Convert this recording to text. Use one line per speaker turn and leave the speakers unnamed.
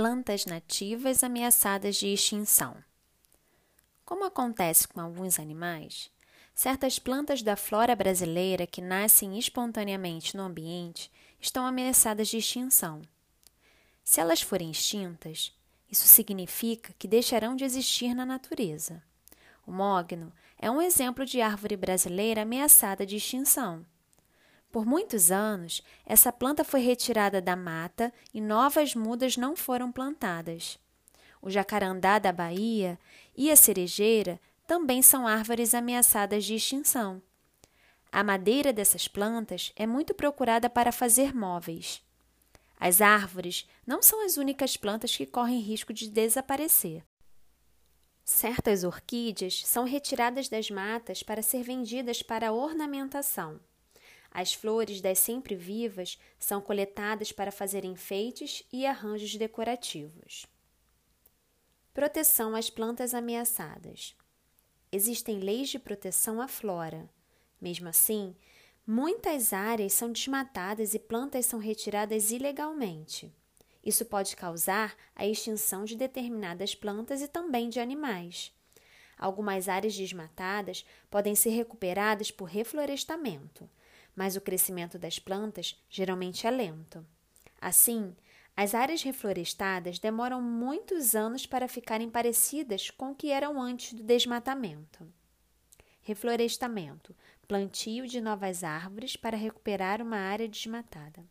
Plantas nativas ameaçadas de extinção. Como acontece com alguns animais, certas plantas da flora brasileira que nascem espontaneamente no ambiente estão ameaçadas de extinção. Se elas forem extintas, isso significa que deixarão de existir na natureza. O mogno é um exemplo de árvore brasileira ameaçada de extinção. Por muitos anos, essa planta foi retirada da mata e novas mudas não foram plantadas. O jacarandá da Bahia e a cerejeira também são árvores ameaçadas de extinção. A madeira dessas plantas é muito procurada para fazer móveis. As árvores não são as únicas plantas que correm risco de desaparecer. Certas orquídeas são retiradas das matas para ser vendidas para ornamentação. As flores das sempre-vivas são coletadas para fazer enfeites e arranjos decorativos. Proteção às plantas ameaçadas. Existem leis de proteção à flora. Mesmo assim, muitas áreas são desmatadas e plantas são retiradas ilegalmente. Isso pode causar a extinção de determinadas plantas e também de animais. Algumas áreas desmatadas podem ser recuperadas por reflorestamento mas o crescimento das plantas geralmente é lento. Assim, as áreas reflorestadas demoram muitos anos para ficarem parecidas com o que eram antes do desmatamento. Reflorestamento plantio de novas árvores para recuperar uma área desmatada.